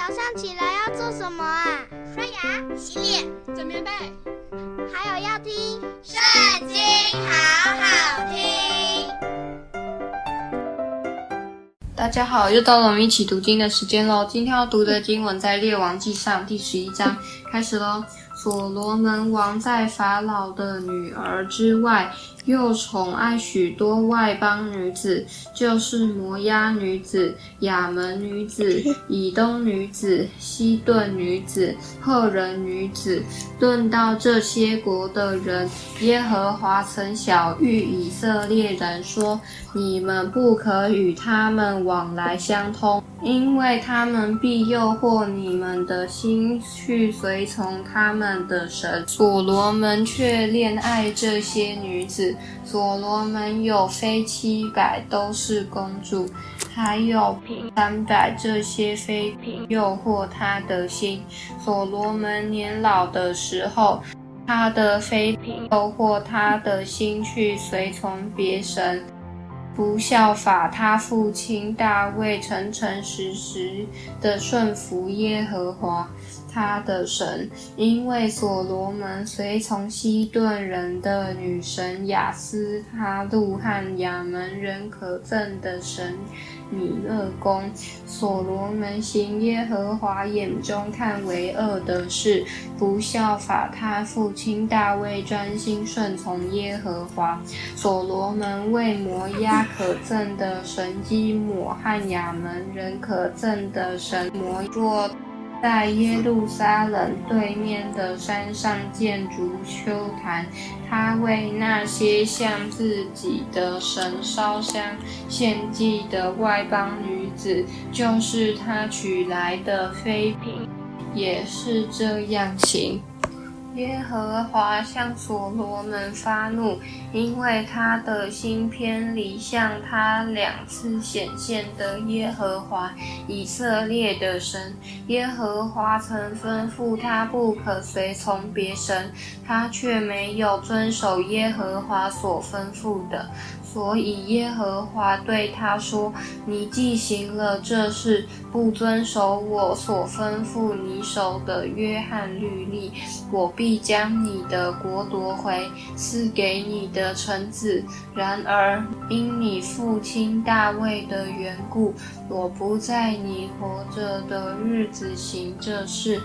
早上起来要做什么啊？刷牙、洗脸、整棉被，还有要听《圣经》，好好听。大家好，又到了我们一起读经的时间喽。今天要读的经文在《列王纪上》第十一章，开始喽。所罗门王在法老的女儿之外，又宠爱许多外邦女子，就是摩押女子、亚门女子、以东女子、西顿女子、赫人女子。论到这些国的人，耶和华曾晓谕以色列人说：你们不可与他们往来相通。因为他们必诱惑你们的心去随从他们的神。所罗门却恋爱这些女子。所罗门有妃七百，都是公主，还有嫔三百，这些妃嫔诱惑他的心。所罗门年老的时候，他的妃嫔诱惑他的心去随从别神。不效法他父亲大卫，诚诚实实的顺服耶和华他的神，因为所罗门随从西顿人的女神雅斯他路和亚门人可憎的神米勒公。所罗门行耶和华眼中看为恶的事，不效法他父亲大卫，专心顺从耶和华。所罗门为摩押可憎的神基抹和亚门人可憎的神摩若。在耶路撒冷对面的山上建筑丘坛，他为那些向自己的神烧香献祭的外邦女子，就是他娶来的妃嫔，也是这样行。耶和华向所罗门发怒，因为他的心偏离向他两次显现的耶和华以色列的神。耶和华曾吩咐他不可随从别神，他却没有遵守耶和华所吩咐的。所以耶和华对他说：“你既行了这事，不遵守我所吩咐你守的约翰律例，我必将你的国夺回，赐给你的臣子。然而因你父亲大卫的缘故，我不在你活着的日子行这事。”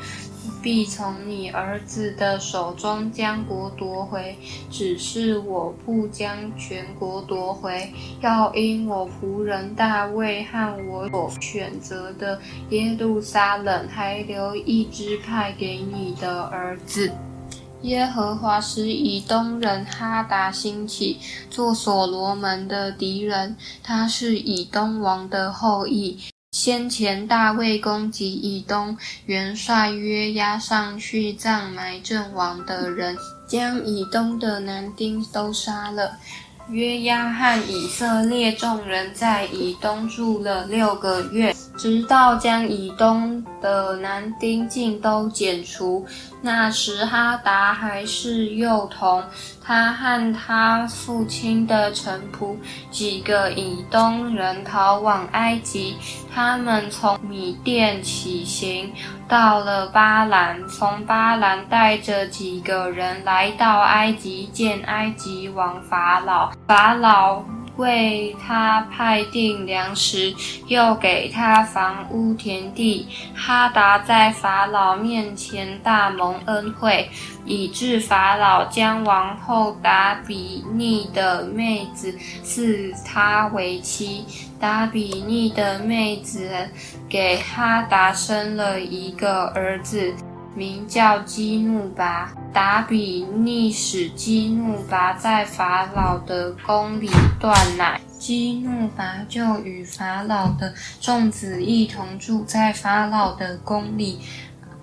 必从你儿子的手中将国夺回，只是我不将全国夺回，要因我仆人大卫和我所选择的耶路撒冷，还留一支派给你的儿子。耶和华使以东人哈达兴起，做所罗门的敌人，他是以东王的后裔。先前大卫攻击以东，元帅约押上去葬埋阵亡的人，将以东的男丁都杀了。约押和以色列众人在以东住了六个月，直到将以东的男丁尽都剪除。那时哈达还是幼童，他和他父亲的臣仆几个以东人逃往埃及。他们从米甸起行，到了巴兰，从巴兰带着几个人来到埃及，见埃及王法老。法老为他派定粮食，又给他房屋田地。哈达在法老面前大蒙恩惠，以致法老将王后达比尼的妹子赐他为妻。达比尼的妹子给哈达生了一个儿子。名叫基努拔，达比尼使基努拔在法老的宫里断奶，基努拔就与法老的众子一同住在法老的宫里。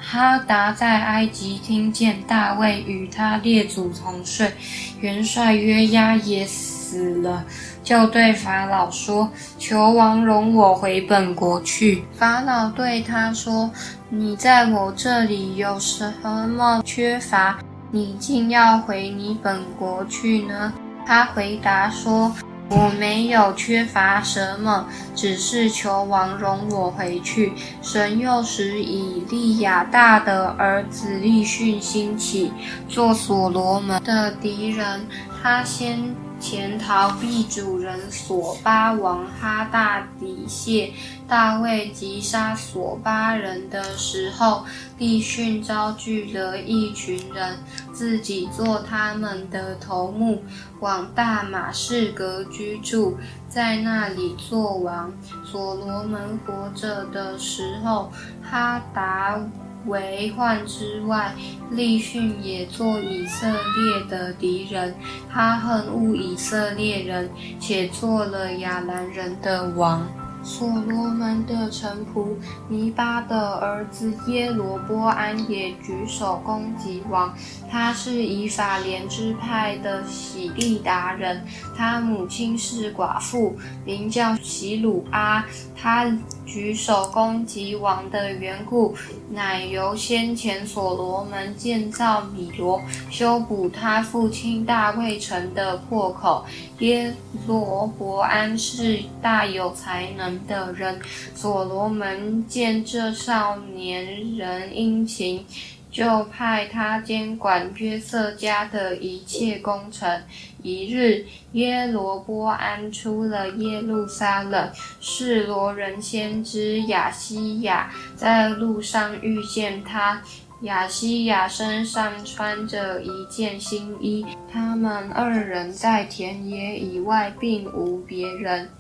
哈达在埃及听见大卫与他列祖同睡，元帅约押也死了。就对法老说：“求王容我回本国去。”法老对他说：“你在我这里有什么缺乏？你竟要回你本国去呢？”他回答说：“我没有缺乏什么，只是求王容我回去。神又使以利亚大的儿子利逊兴起，做所罗门的敌人。他先前逃避主人索巴王哈大底谢。大卫击杀索巴人的时候，利训招聚了一群人，自己做他们的头目，往大马士革居住，在那里做王。所罗门活着的时候，哈达为患之外，利逊也做以色列的敌人，他恨恶以色列人，且做了亚兰人的王。所罗门的臣仆尼巴的儿子耶罗波安也举手攻击王。他是以法莲支派的洗利达人，他母亲是寡妇，名叫洗鲁阿。他举手攻击王的缘故，乃由先前所罗门建造米罗，修补他父亲大卫城的破口。耶罗伯安是大有才能的人，所罗门见这少年人殷勤，就派他监管约瑟家的一切工程。一日，耶罗波安出了耶路撒冷，示罗人先知亚西亚在路上遇见他。亚西亚身上穿着一件新衣，他们二人在田野以外，并无别人。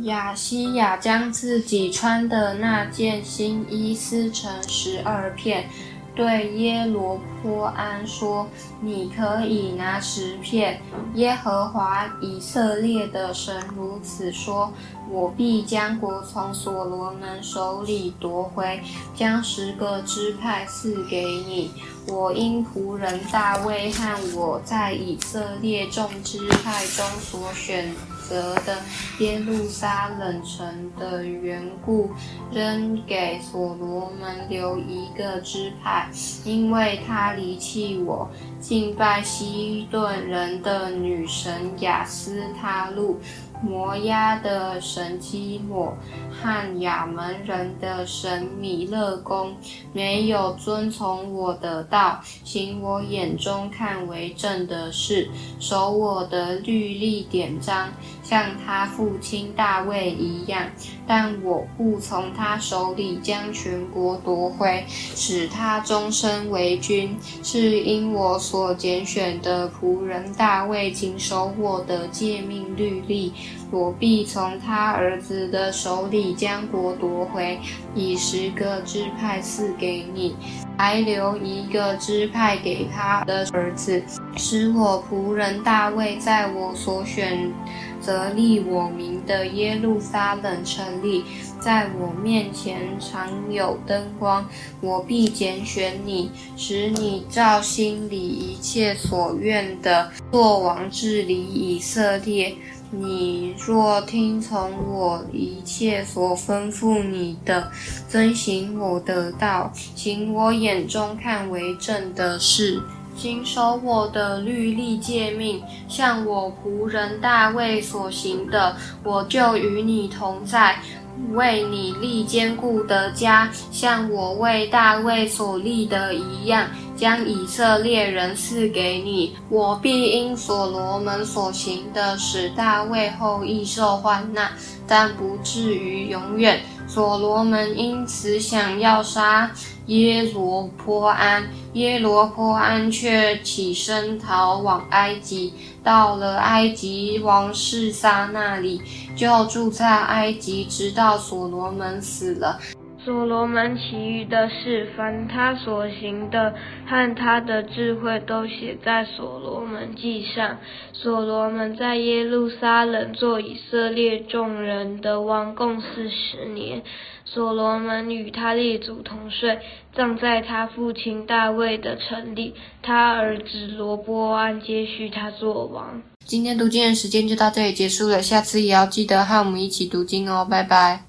亚西亚将自己穿的那件新衣撕成十二片。对耶罗波安说：“你可以拿十片。耶和华以色列的神如此说：我必将国从所罗门手里夺回，将十个支派赐给你。我因仆人大卫和我在以色列众支派中所选。”得的耶路撒冷城的缘故，仍给所罗门留一个支派，因为他离弃我，敬拜西顿人的女神雅斯他录。摩押的神基抹和亚扪人的神米勒公，没有遵从我的道，行我眼中看为正的事，守我的律例典章，像他父亲大卫一样。但我不从他手里将全国夺回，使他终身为君，是因我所拣选的仆人大卫谨守我的诫命律例。我必从他儿子的手里将国夺回，以十个支派赐给你，还留一个支派给他的儿子，使我仆人大卫在我所选择立我名的耶路撒冷城里，在我面前常有灯光。我必拣选你，使你照心里一切所愿的做王治理以色列。你若听从我一切所吩咐你的，遵行我的道，行我眼中看为正的事，谨守我的律例诫命，像我仆人大卫所行的，我就与你同在。为你立坚固的家，像我为大卫所立的一样，将以色列人赐给你。我必因所罗门所行的，使大卫后裔受患难，但不至于永远。所罗门因此想要杀耶罗波安，耶罗波安却起身逃往埃及，到了埃及王示撒那里，就住在埃及，直到所罗门死了。所罗门其余的事，凡他所行的和他的智慧，都写在所罗门记上。所罗门在耶路撒冷做以色列众人的王，共四十年。所罗门与他列祖同睡，葬在他父亲大卫的城里。他儿子罗波安接续他做王。今天读经的时间就到这里结束了，下次也要记得和我们一起读经哦，拜拜。